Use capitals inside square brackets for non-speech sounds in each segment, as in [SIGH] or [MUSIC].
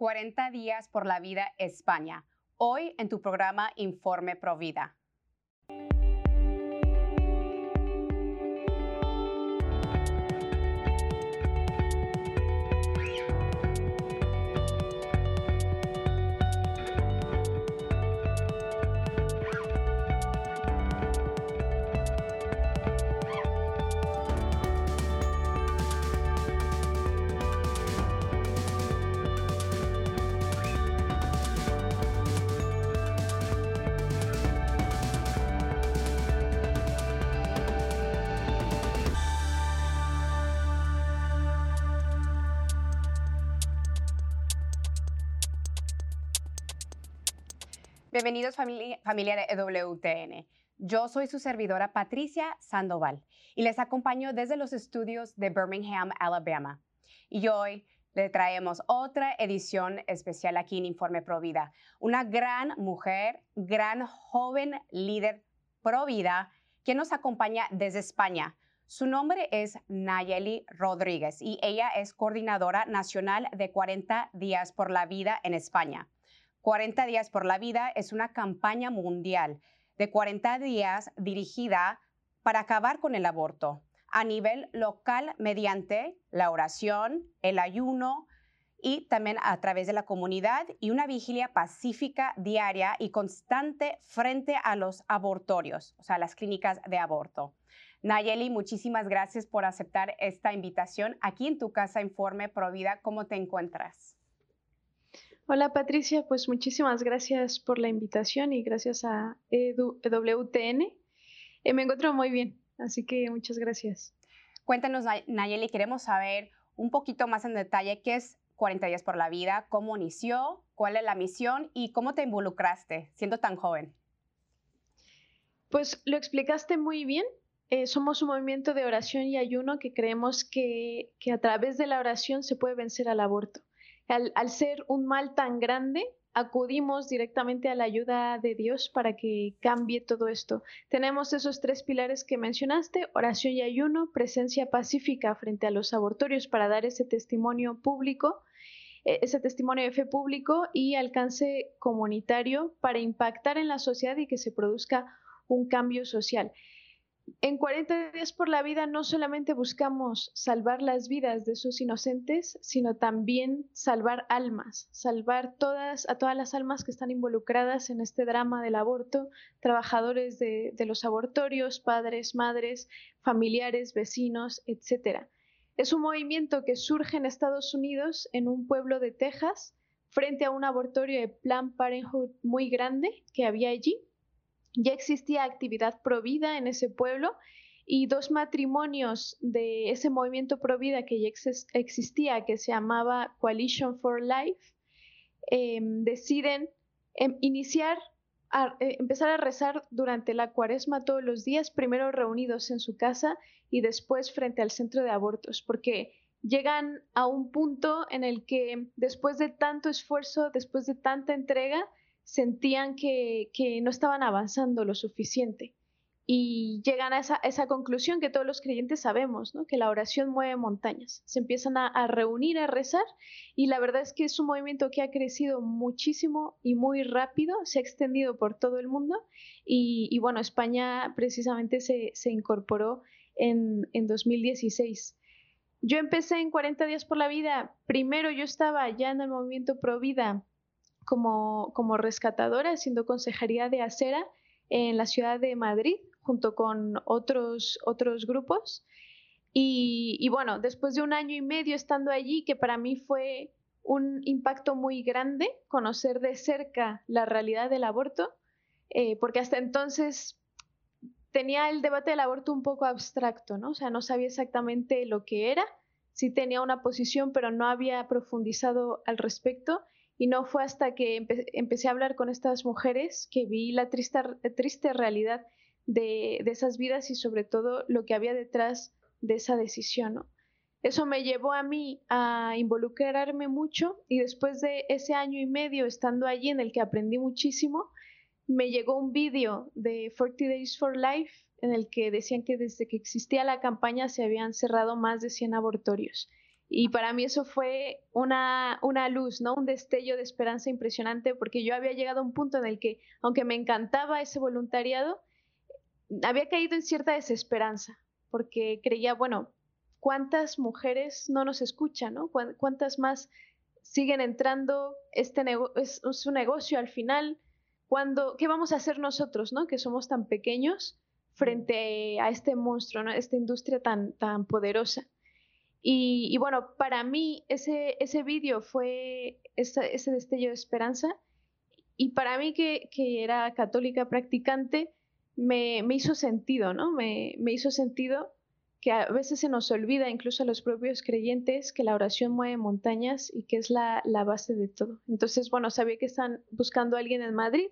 40 días por la vida España. Hoy en tu programa Informe Provida. Bienvenidos familia, familia de EWTN. Yo soy su servidora Patricia Sandoval y les acompaño desde los estudios de Birmingham, Alabama. Y hoy le traemos otra edición especial aquí en Informe Provida. Una gran mujer, gran joven líder Provida que nos acompaña desde España. Su nombre es Nayeli Rodríguez y ella es coordinadora nacional de 40 días por la vida en España. 40 días por la vida es una campaña mundial de 40 días dirigida para acabar con el aborto a nivel local mediante la oración, el ayuno y también a través de la comunidad y una vigilia pacífica diaria y constante frente a los abortorios, o sea, las clínicas de aborto. Nayeli, muchísimas gracias por aceptar esta invitación. Aquí en tu casa Informe Provida, ¿cómo te encuentras? Hola Patricia, pues muchísimas gracias por la invitación y gracias a EWTN. Eh, me encuentro muy bien, así que muchas gracias. Cuéntanos, Nayeli, queremos saber un poquito más en detalle qué es 40 días por la vida, cómo inició, cuál es la misión y cómo te involucraste siendo tan joven. Pues lo explicaste muy bien. Eh, somos un movimiento de oración y ayuno que creemos que, que a través de la oración se puede vencer al aborto al, ser un mal tan grande, acudimos directamente a la ayuda de Dios para que cambie todo esto. Tenemos esos tres pilares que mencionaste, oración y ayuno, presencia pacífica frente a los abortorios para dar ese testimonio público, eh, ese testimonio de fe público y alcance comunitario para impactar en la sociedad y que se produzca un cambio social. En 40 días por la vida no solamente buscamos salvar las vidas de esos inocentes, sino también salvar almas, salvar todas, a todas las almas que están involucradas en este drama del aborto, trabajadores de, de los abortorios, padres, madres, familiares, vecinos, etc. Es un movimiento que surge en Estados Unidos, en un pueblo de Texas, frente a un abortorio de Planned Parenthood muy grande que había allí ya existía actividad provida en ese pueblo y dos matrimonios de ese movimiento provida que ya existía, que se llamaba Coalition for Life, em, deciden em, iniciar, a, eh, empezar a rezar durante la cuaresma todos los días, primero reunidos en su casa y después frente al centro de abortos, porque llegan a un punto en el que después de tanto esfuerzo, después de tanta entrega, sentían que, no estaban avanzando lo suficiente. Y llegan a esa, conclusión que todos los creyentes sabemos, ¿no? que la oración mueve montañas. Se empiezan a, reunir, a rezar, y la verdad es que es un movimiento que ha crecido muchísimo y muy rápido, se ha extendido por todo el mundo, y, bueno, España precisamente se, incorporó en, en 2016. Yo empecé en 40 días por la vida. Primero yo estaba ya en el movimiento Pro Vida como, como rescatadora haciendo consejería de acera en la ciudad de Madrid junto con otros, otros grupos. Y, bueno, después de un año y medio estando allí, que para mí fue un impacto muy grande conocer de cerca la realidad del aborto, eh, porque hasta entonces tenía el debate del aborto un poco abstracto, ¿no? O sea, no sabía exactamente lo que era, sí tenía una posición, pero no había profundizado al respecto y no fue hasta que empecé a hablar con estas mujeres que vi la triste, triste realidad de, esas vidas y sobre todo lo que había detrás de esa decisión. Eso me llevó a mí a involucrarme mucho y después de ese año y medio estando allí en el que aprendí muchísimo, me llegó un vídeo de 40 Days for Life en el que decían que desde que existía la campaña se habían cerrado más de 100 abortorios Y para mí eso fue una, una luz, ¿no? Un destello de esperanza impresionante porque yo había llegado a un punto en el que, aunque me encantaba ese voluntariado, había caído en cierta desesperanza porque creía, bueno, ¿cuántas mujeres no nos escuchan, ¿no? ¿Cuántas más siguen entrando? Este es, es, un negocio al final. Cuando, ¿Qué vamos a hacer nosotros, ¿no? Que somos tan pequeños frente a este monstruo, ¿no? Esta industria tan, tan poderosa. Y, bueno, para mí ese, ese vídeo fue ese, destello de esperanza. Y para mí que, que era católica practicante, me, me, hizo sentido, ¿no? Me, me hizo sentido que a veces se nos olvida, incluso a los propios creyentes, que la oración mueve montañas y que es la, la, base de todo. Entonces, bueno, sabía que están buscando a alguien en Madrid,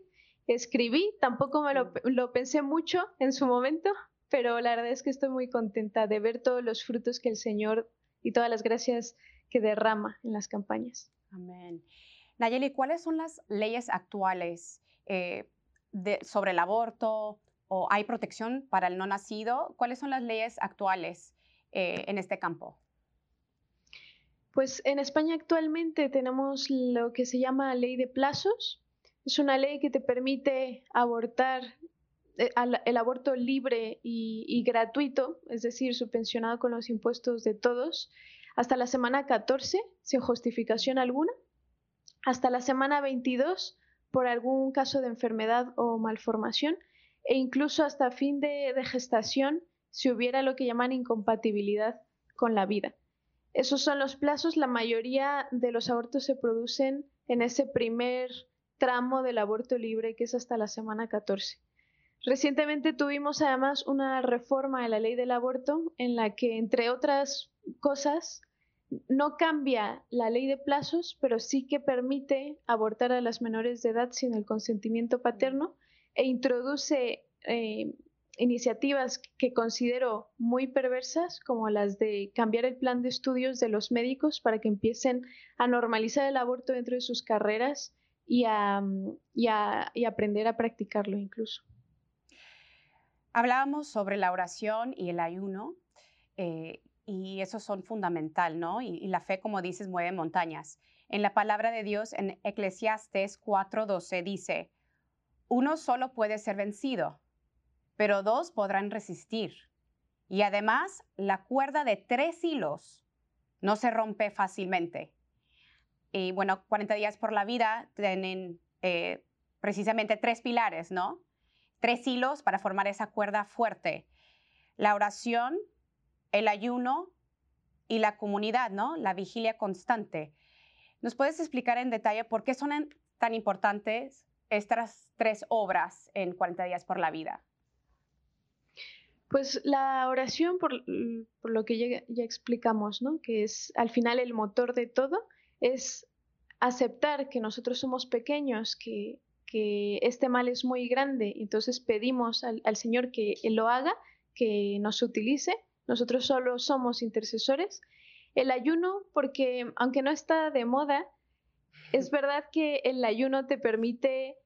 escribí, tampoco me lo, mm. lo, pensé mucho en su momento, pero la verdad es que estoy muy contenta de ver todos los frutos que el Señor y todas las gracias que derrama en las campañas. Amén. Nayeli, ¿cuáles son las leyes actuales eh, de, sobre el aborto, o hay protección para el no nacido? ¿Cuáles son las leyes actuales eh, en este campo? Pues en España actualmente tenemos lo que se llama ley de plazos. Es una ley que te permite abortar el aborto libre y, y, gratuito, es decir, subvencionado con los impuestos de todos, hasta la semana 14, sin justificación alguna, hasta la semana 22, por algún caso de enfermedad o malformación, e incluso hasta fin de, gestación si hubiera lo que llaman incompatibilidad con la vida. Esos son los plazos. La mayoría de los abortos se producen en ese primer tramo del aborto libre, que es hasta la semana 14. Recientemente tuvimos además una reforma de la ley del aborto en la que, entre otras cosas, no cambia la ley de plazos, pero sí que permite abortar a las menores de edad sin el consentimiento paterno e introduce eh, iniciativas que considero muy perversas, como las de cambiar el plan de estudios de los médicos para que empiecen a normalizar el aborto dentro de sus carreras y a, aprender a practicarlo incluso. Hablábamos sobre la oración y el ayuno, eh, y esos son fundamental, ¿no? Y, la fe, como dices, mueve montañas. En la palabra de Dios, en Eclesiastes 4:12 dice, uno solo puede ser vencido, pero dos podrán resistir. Y además, la cuerda de tres hilos no se rompe fácilmente. Y bueno, 40 días por la vida tienen eh, precisamente tres pilares, ¿no? Tres hilos para formar esa cuerda fuerte. La oración, el ayuno y la comunidad, ¿no? La vigilia constante. ¿Nos puedes explicar en detalle por qué son tan importantes estas tres obras en 40 días por la vida? Pues la oración, por, lo que ya, explicamos, ¿no? que es al final el motor de todo, es aceptar que nosotros somos pequeños, que, este mal es muy grande, entonces pedimos al, Señor que lo haga, que nos utilice, nosotros solo somos intercesores. El ayuno, porque aunque no está de moda, es verdad que el ayuno te permite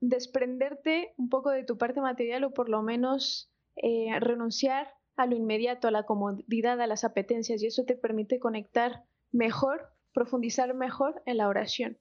desprenderte un poco de tu parte material o por lo menos eh, renunciar a lo inmediato, a la comodidad, a las apetencias y eso te permite conectar mejor, profundizar mejor en la oración.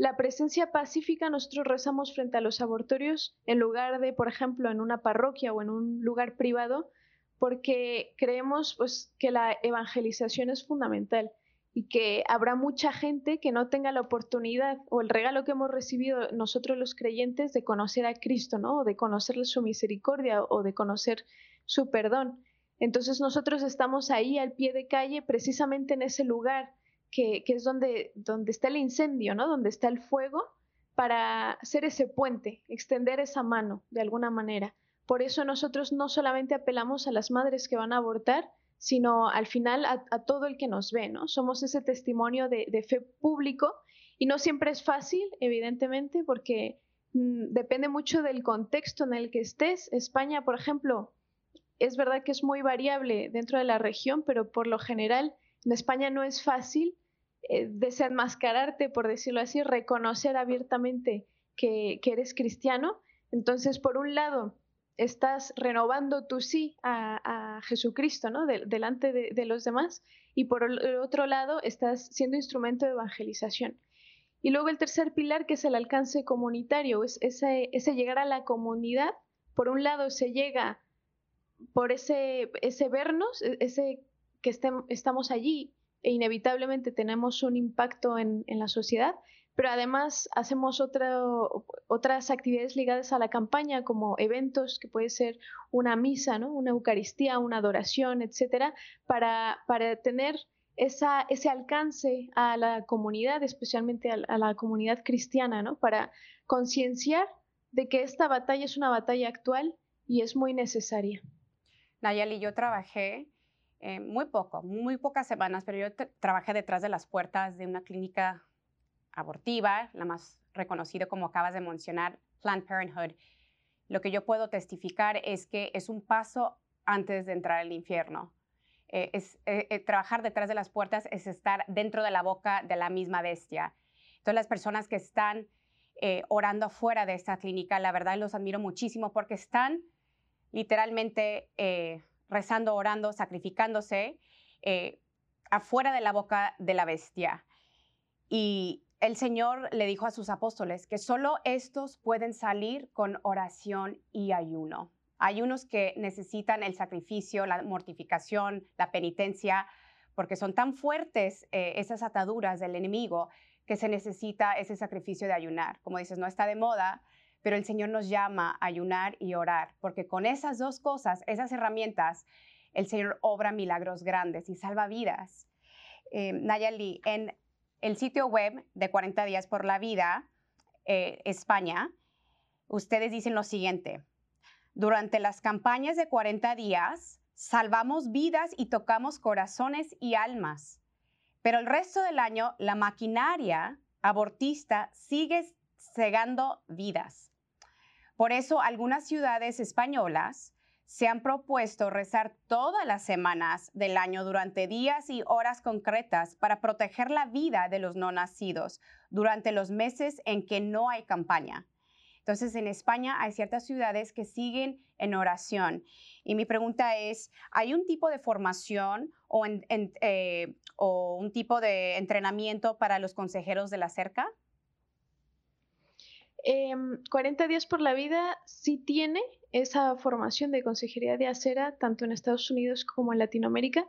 La presencia pacífica nosotros rezamos frente a los abortorios en lugar de, por ejemplo, en una parroquia o en un lugar privado, porque creemos pues, que la evangelización es fundamental y que habrá mucha gente que no tenga la oportunidad o el regalo que hemos recibido nosotros los creyentes de conocer a Cristo, ¿no? O de conocerle su misericordia o de conocer su perdón. Entonces nosotros estamos ahí al pie de calle, precisamente en ese lugar que, es donde, donde está el incendio, ¿no? Donde está el fuego, para ser ese puente, extender esa mano de alguna manera. Por eso nosotros no solamente apelamos a las madres que van a abortar, sino al final a, todo el que nos ve, ¿no? Somos ese testimonio de, fe público y no siempre es fácil, evidentemente, porque mm, depende mucho del contexto en el que estés. España, por ejemplo, es verdad que es muy variable dentro de la región, pero por lo general en España no es fácil eh, desenmascararte, por decirlo así, reconocer abiertamente que, eres cristiano. Entonces, por un lado, estás renovando tu sí a, Jesucristo, ¿no? delante de, los demás. Y por el otro lado, estás siendo instrumento de evangelización. Y luego el tercer pilar, que es el alcance comunitario, es ese, llegar a la comunidad. Por un lado, se llega por ese, ese vernos, e, ese que estamos allí inevitablemente tenemos un impacto en, la sociedad, pero además hacemos otras actividades ligadas a la campaña, como eventos, que puede ser una misa, ¿no? una Eucaristía, una adoración, etcétera, para, para tener esa, ese alcance a la comunidad, especialmente a, la comunidad cristiana, ¿no? para concienciar de que esta batalla es una batalla actual y es muy necesaria. Nayeli, yo trabajé eh, muy poco, muy pocas semanas, pero yo trabajé detrás de las puertas de una clínica abortiva, la más reconocida como acabas de mencionar, Planned Parenthood. Lo que yo puedo testificar es que es un paso antes de entrar al infierno. Eh, es, eh, trabajar detrás de las puertas es estar dentro de la boca de la misma bestia. Entonces las personas que están orando afuera de esta clínica, la verdad los admiro muchísimo porque están literalmente rezando, orando, sacrificándose eh, afuera de la boca de la bestia. Y el Señor le dijo a sus apóstoles que solo estos pueden salir con oración y ayuno. Hay unos que necesitan el sacrificio, la mortificación, la penitencia, porque son tan fuertes eh, esas ataduras del enemigo que se necesita ese sacrificio de ayunar. Como dices, no está de moda, pero el Señor nos llama a ayunar y orar, porque con esas dos cosas, esas herramientas, el Señor obra milagros grandes y salva vidas. Eh, Nayeli, en el sitio web de 40 días por la vida, eh, España, ustedes dicen lo siguiente, durante las campañas de 40 días, salvamos vidas y tocamos corazones y almas, pero el resto del año la maquinaria abortista sigue cegando vidas. Por eso algunas ciudades españolas se han propuesto rezar todas las semanas del año durante días y horas concretas para proteger la vida de los no nacidos durante los meses en que no hay campaña. Entonces, en España hay ciertas ciudades que siguen en oración. Y mi pregunta es, ¿hay un tipo de formación o, eh, o un tipo de entrenamiento para los consejeros de la cerca? 40 em, días por la vida sí tiene esa formación de consejería de acera, tanto en Estados Unidos como en Latinoamérica.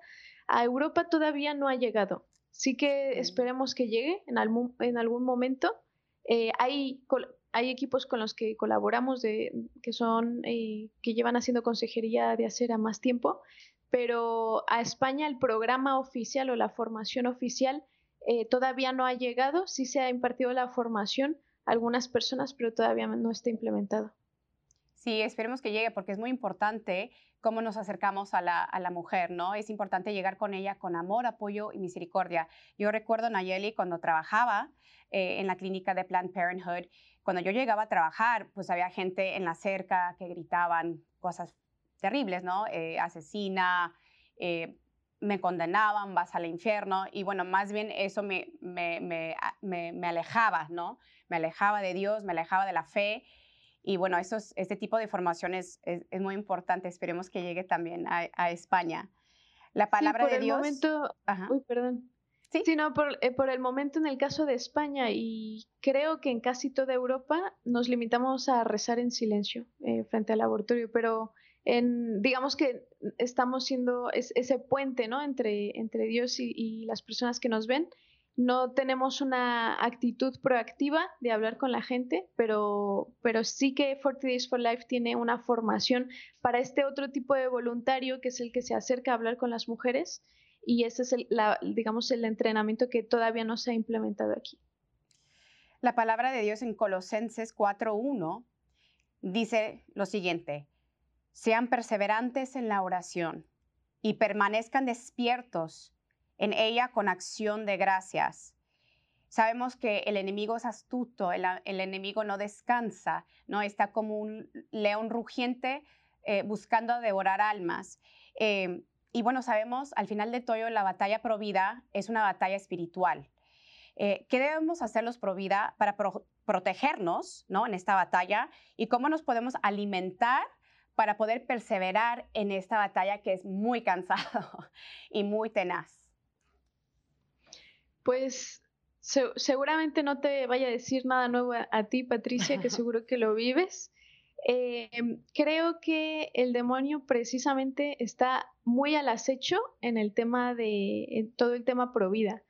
A Europa todavía no ha llegado. Sí que esperemos que llegue en algún, en algún momento. Eh, hay, hay equipos con los que colaboramos de, que, son, eh, que llevan haciendo consejería de acera más tiempo, pero a España el programa oficial o la formación oficial eh, todavía no ha llegado. Sí se ha impartido la formación algunas personas, pero todavía no está implementado. Sí, esperemos que llegue porque es muy importante cómo nos acercamos a la, a la, mujer, ¿no? Es importante llegar con ella con amor, apoyo y misericordia. Yo recuerdo, Nayeli, cuando trabajaba eh, en la clínica de Planned Parenthood, cuando yo llegaba a trabajar, pues había gente en la cerca que gritaban cosas terribles, ¿no? Eh, asesina, eh, me condenaban, vas al infierno, y bueno, más bien eso me, me, me, me alejaba, ¿no? me alejaba de Dios, me alejaba de la fe. Y bueno, este tipo de formación es, es, muy importante. Esperemos que llegue también a, España. La palabra de Dios. Momento, uy, perdón. Sí, sí no, por, eh, por, el momento en el caso de España y creo que en casi toda Europa nos limitamos a rezar en silencio eh, frente al laboratorio, pero digamos que estamos siendo ese puente ¿no? entre, Dios y, y las personas que nos ven no tenemos una actitud proactiva de hablar con la gente, pero, pero sí que 40 Days for Life tiene una formación para este otro tipo de voluntario que es el que se acerca a hablar con las mujeres y ese es el, digamos, el entrenamiento que todavía no se ha implementado aquí. La palabra de Dios en Colosenses 4.1 dice lo siguiente, sean perseverantes en la oración y permanezcan despiertos en ella con acción de gracias. Sabemos que el enemigo es astuto, el, enemigo no descansa, no está como un león rugiente eh, buscando devorar almas. Eh, y bueno, sabemos al final de todo la batalla provida es una batalla espiritual. Eh, ¿Qué debemos hacer los provida para protegernos ¿no? en esta batalla y cómo nos podemos alimentar para poder perseverar en esta batalla que es muy [LAUGHS] cansado y muy tenaz? Pues seguramente no te vaya a decir nada nuevo a, ti, Patricia, que [LAUGHS] seguro que lo vives. Em, creo que el demonio precisamente está muy al acecho en el tema de todo el tema pro vida.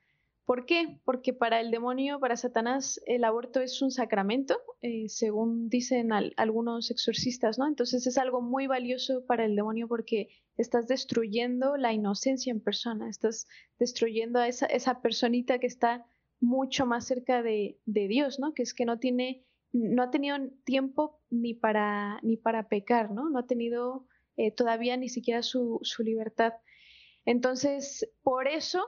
¿Por qué? Porque para el demonio, para Satanás, el aborto es un sacramento, eh, según dicen algunos exorcistas, ¿no? Entonces es algo muy valioso para el demonio porque estás destruyendo la inocencia en persona, estás destruyendo a esa, esa personita que está mucho más cerca de, Dios, ¿no? Que es que no tiene, no ha tenido tiempo ni para, ni para pecar, ¿no? No ha tenido eh, todavía ni siquiera su, su libertad. Entonces, por eso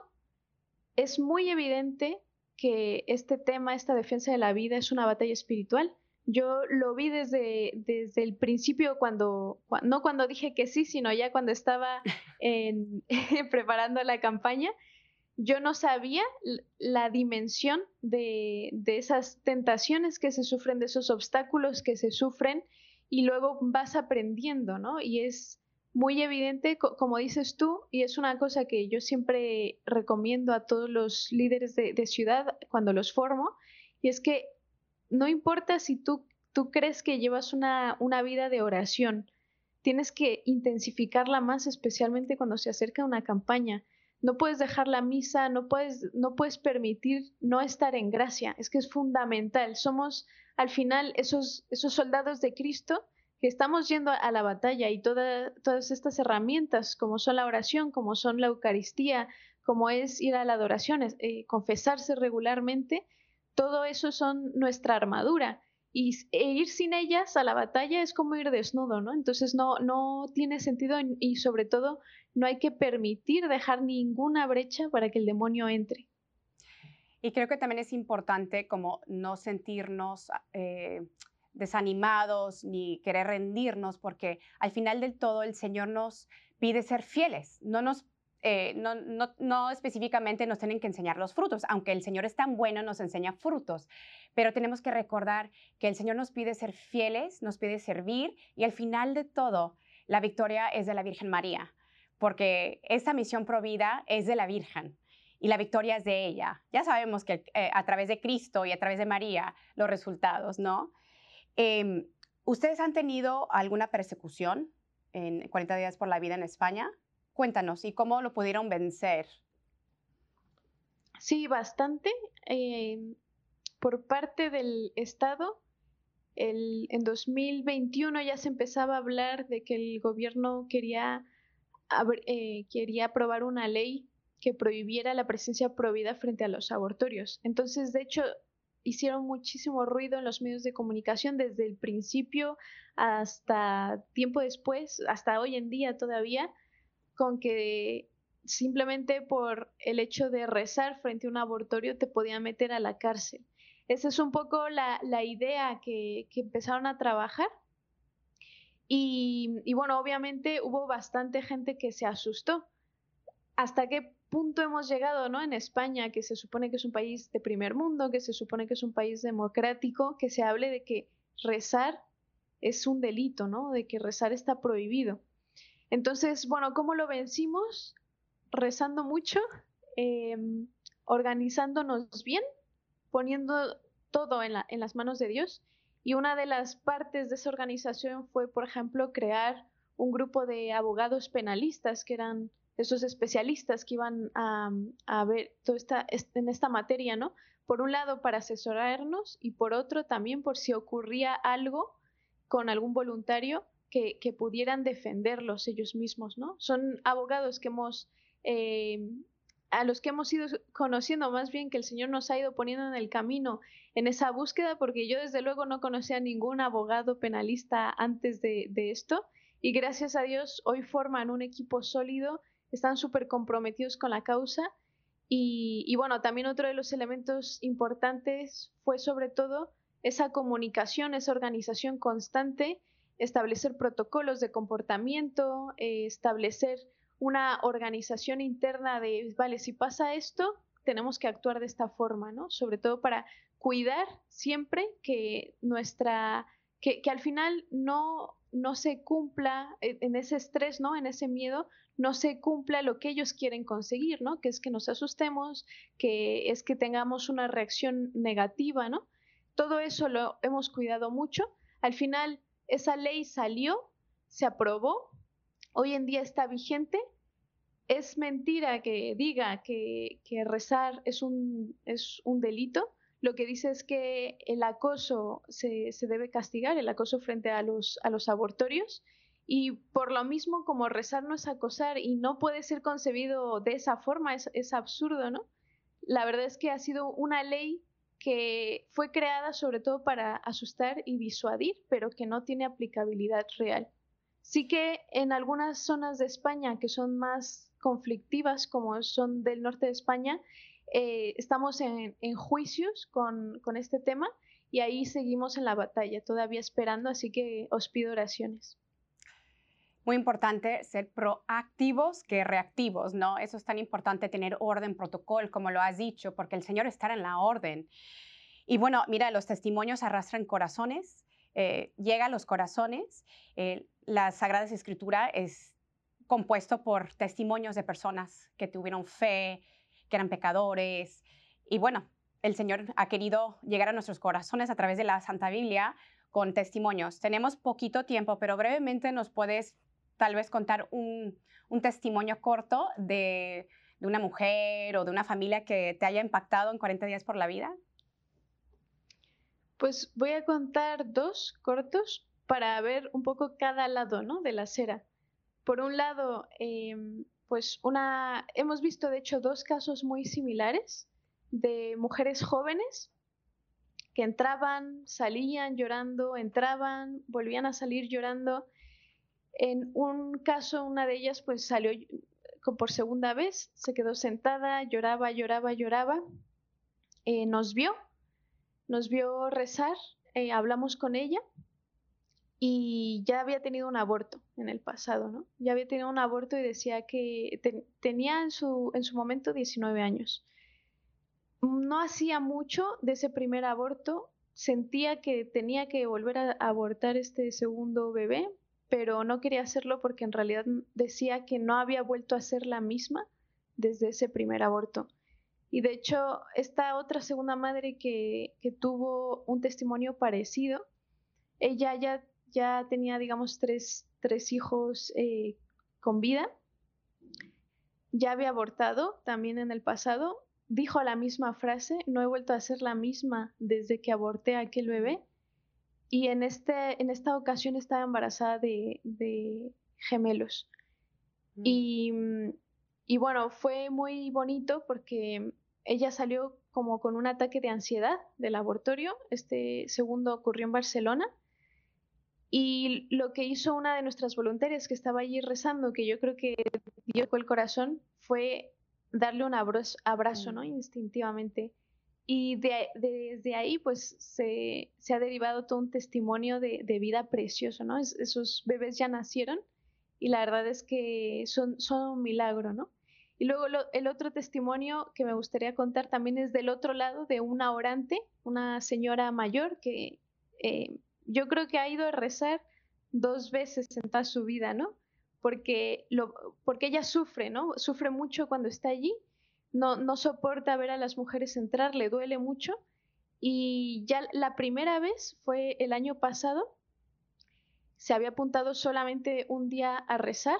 es muy evidente que este tema, esta defensa de la vida, es una batalla espiritual. Yo lo vi desde, desde el principio, cuando, no cuando dije que sí, sino ya cuando estaba [LAUGHS] en, [LAUGHS] preparando la campaña. Yo no sabía la dimensión de, de esas tentaciones que se sufren, de esos obstáculos que se sufren, y luego vas aprendiendo, ¿no? Y es, muy evidente, como dices tú, y es una cosa que yo siempre recomiendo a todos los líderes de, ciudad cuando los formo, y es que no importa si tú, tú crees que llevas una, una vida de oración, tienes que intensificarla más, especialmente cuando se acerca una campaña. No puedes dejar la misa, no puedes, no puedes permitir no estar en gracia. Es que es fundamental. Somos al final esos, esos soldados de Cristo que estamos yendo a la batalla y todas estas herramientas, como son la oración, como son la Eucaristía, como es ir a la adoración, eh, confesarse regularmente, todo eso son nuestra armadura. Y e ir sin ellas a la batalla es como ir desnudo, ¿no? Entonces no, no tiene sentido y sobre todo no hay que permitir dejar ninguna brecha para que el demonio entre. Y creo que también es importante como no sentirnos eh, desanimados ni querer rendirnos, porque al final del todo el Señor nos pide ser fieles, no nos eh, no, no, específicamente nos tienen que enseñar los frutos, aunque el Señor es tan bueno, nos enseña frutos, pero tenemos que recordar que el Señor nos pide ser fieles, nos pide servir y al final de todo, la victoria es de la Virgen María, porque esta misión provida es de la Virgen y la victoria es de ella. Ya sabemos que eh, a través de Cristo y a través de María los resultados, ¿no? Em, ¿Ustedes han tenido alguna persecución en 40 días por la vida en España? Cuéntanos, ¿y cómo lo pudieron vencer? Sí, bastante. Em, por parte del Estado, el, en 2021 ya se empezaba a hablar de que el gobierno quería, eh, quería aprobar una ley que prohibiera la presencia prohibida frente a los abortorios. Entonces, de hecho, hicieron muchísimo ruido en los medios de comunicación desde el principio hasta tiempo después, hasta hoy en día todavía, con que simplemente por el hecho de rezar frente a un abortorio te podían meter a la cárcel. Esa es un poco la, idea que, empezaron a trabajar. Y, y bueno, obviamente hubo bastante gente que se asustó. ¿Hasta qué punto hemos llegado, ¿no? En España, que se supone que es un país de primer mundo, que se supone que es un país democrático, que se hable de que rezar es un delito, ¿no? De que rezar está prohibido. Entonces, bueno, ¿cómo lo vencimos? Rezando mucho, em, organizándonos bien, poniendo todo en, en las manos de Dios. Y una de las partes de esa organización fue, por ejemplo, crear un grupo de abogados penalistas que eran esos especialistas que iban a, ver toda esta, en esta materia, ¿no? Por un lado, para asesorarnos y por otro, también por si ocurría algo con algún voluntario que, pudieran defenderlos ellos mismos, ¿no? Son abogados que hemos, eh, a los que hemos ido conociendo, más bien que el Señor nos ha ido poniendo en el camino en esa búsqueda, porque yo desde luego no conocía a ningún abogado penalista antes de, de esto, y gracias a Dios hoy forman un equipo sólido están súper comprometidos con la causa. Y, bueno, también otro de los elementos importantes fue sobre todo esa comunicación, esa organización constante, establecer protocolos de comportamiento, eh, establecer una organización interna de, vale, si pasa esto, tenemos que actuar de esta forma, ¿no? Sobre todo para cuidar siempre que nuestra, que, que al final no, no se cumpla, e, en ese estrés, ¿no? En ese miedo, no se cumpla lo que ellos quieren conseguir, ¿no? Que es que nos asustemos, que es que tengamos una reacción negativa, ¿no? Todo eso lo hemos cuidado mucho. Al final, esa ley salió, se aprobó, hoy en día está vigente. Es mentira que diga que, rezar es un, es un delito lo que dice es que el acoso se, debe castigar, el acoso frente a los, a los abortorios, y por lo mismo como rezar no es acosar y no puede ser concebido de esa forma, es, absurdo, ¿no? La verdad es que ha sido una ley que fue creada sobre todo para asustar y disuadir, pero que no tiene aplicabilidad real. Sí que en algunas zonas de España que son más conflictivas, como son del norte de España, eh, estamos en, juicios con, este tema y ahí seguimos en la batalla, todavía esperando, así que os pido oraciones. Muy importante ser proactivos que reactivos, ¿no? Eso es tan importante tener orden, protocolo, como lo has dicho, porque el Señor está en la orden. Y bueno, mira, los testimonios arrastran corazones, eh, llega a los corazones. Eh, la Sagrada Escritura es compuesto por testimonios de personas que tuvieron fe, que eran pecadores. Y bueno, el Señor ha querido llegar a nuestros corazones a través de la Santa Biblia con testimonios. Tenemos poquito tiempo, pero brevemente nos puedes tal vez contar un, testimonio corto de, de, una mujer o de una familia que te haya impactado en 40 días por la vida. Pues voy a contar dos cortos para ver un poco cada lado ¿no? de la acera. Por un lado, em, pues una, hemos visto de hecho dos casos muy similares de mujeres jóvenes que entraban, salían llorando, entraban, volvían a salir llorando. En un caso, una de ellas pues salió por segunda vez, se quedó sentada, lloraba, lloraba, lloraba. Eh, nos vio, nos vio rezar, eh, hablamos con ella y ya había tenido un aborto en el pasado, ¿no? Ya había tenido un aborto y decía que tenía en su, en su momento 19 años. No hacía mucho de ese primer aborto, sentía que tenía que volver a abortar este segundo bebé, pero no quería hacerlo porque en realidad decía que no había vuelto a ser la misma desde ese primer aborto. Y de hecho, esta otra segunda madre que, que tuvo un testimonio parecido, ella ya ya tenía, digamos, tres, hijos eh, con vida. Ya había abortado también en el pasado. Dijo la misma frase, no he vuelto a ser la misma desde que aborté a aquel bebé. Y en, este, en esta ocasión estaba embarazada de, gemelos. Mm. Y, y bueno, fue muy bonito porque ella salió como con un ataque de ansiedad del abortorio. Este segundo ocurrió en Barcelona y lo que hizo una de nuestras voluntarias que estaba allí rezando, que yo creo que dio el corazón, fue darle un abrazo, ¿no? Mm. Instintivamente. Y desde ahí, pues, se, ha derivado todo un testimonio de, vida precioso, ¿no? esos bebés ya nacieron y la verdad es que son, son un milagro, ¿no? Y luego el otro testimonio que me gustaría contar también es del otro lado de una orante, una señora mayor que eh, yo creo que ha ido a rezar dos veces en toda su vida, ¿no? Porque, lo, porque ella sufre, ¿no? Sufre mucho cuando está allí, no, no soporta ver a las mujeres entrar, le duele mucho. Y ya la primera vez fue el año pasado, se había apuntado solamente un día a rezar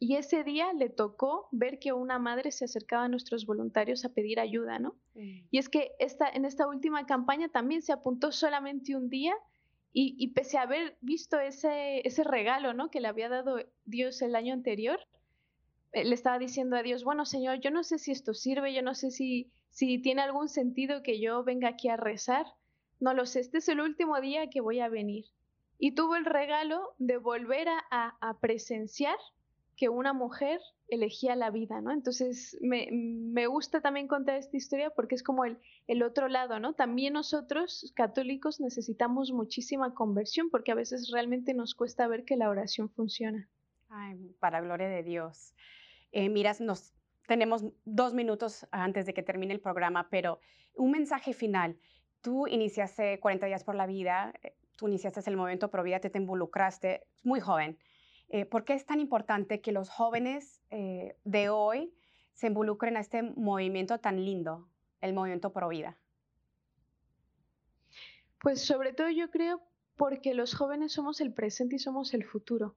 y ese día le tocó ver que una madre se acercaba a nuestros voluntarios a pedir ayuda, ¿no? Mm. Y es que esta, en esta última campaña también se apuntó solamente un día y, pese a haber visto ese, ese regalo ¿no? que le había dado Dios el año anterior, le estaba diciendo a Dios, bueno Señor, yo no sé si esto sirve, yo no sé si, si tiene algún sentido que yo venga aquí a rezar, no lo sé, este es el último día que voy a venir. Y tuvo el regalo de volver a, a presenciar que una mujer elegía la vida, ¿no? Entonces me, me, gusta también contar esta historia porque es como el, el otro lado, ¿no? También nosotros, católicos, necesitamos muchísima conversión porque a veces realmente nos cuesta ver que la oración funciona. Ay, para gloria de Dios. Eh, miras, nos tenemos dos minutos antes de que termine el programa, pero un mensaje final. Tú iniciaste 40 días por la vida, eh, tú iniciaste el movimiento Provida, te, te involucraste muy joven. Eh, ¿Por qué es tan importante que los jóvenes eh, de hoy se involucren a este movimiento tan lindo, el movimiento Provida? Pues sobre todo yo creo porque los jóvenes somos el presente y somos el futuro.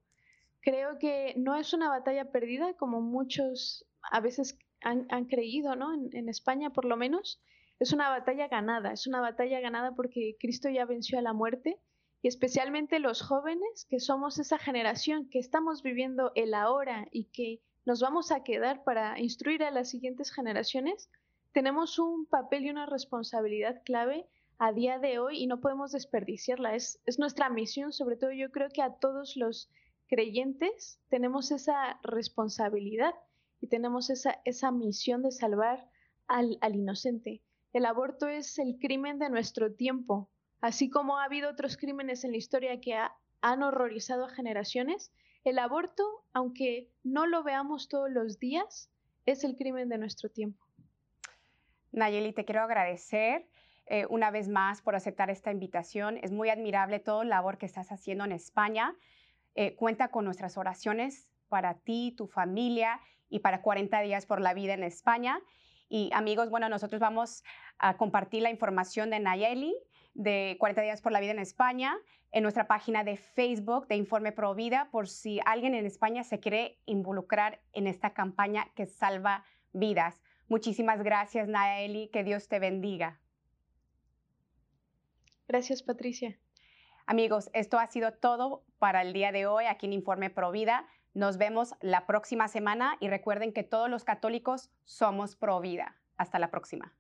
Creo que no es una batalla perdida como muchos a veces han, creído, ¿no? en España por lo menos es una batalla ganada, es una batalla ganada porque Cristo ya venció a la muerte y especialmente los jóvenes que somos esa generación que estamos viviendo el ahora y que nos vamos a quedar para instruir a las siguientes generaciones, tenemos un papel y una responsabilidad clave a día de hoy y no podemos desperdiciarla. Es, es nuestra misión, sobre todo yo creo que a todos los creyentes tenemos esa responsabilidad y tenemos esa, esa misión de salvar al, al inocente. El aborto es el crimen de nuestro tiempo, así como ha habido otros crímenes en la historia que han horrorizado a generaciones. El aborto, aunque no lo veamos todos los días, es el crimen de nuestro tiempo. Nayeli, te quiero agradecer eh, una vez más por aceptar esta invitación. Es muy admirable todo el labor que estás haciendo en España. Eh, cuenta con nuestras oraciones para ti, tu familia y para 40 días por la vida en España. Y amigos, bueno, nosotros vamos a compartir la información de Nayeli de 40 días por la vida en España en nuestra página de Facebook de Informe Pro Vida por si alguien en España se quiere involucrar en esta campaña que salva vidas. Muchísimas gracias, Nayeli. Que Dios te bendiga. Gracias, Patricia. Amigos, esto ha sido todo para el día de hoy aquí en Informe Pro Vida. Nos vemos la próxima semana y recuerden que todos los católicos somos pro vida. Hasta la próxima.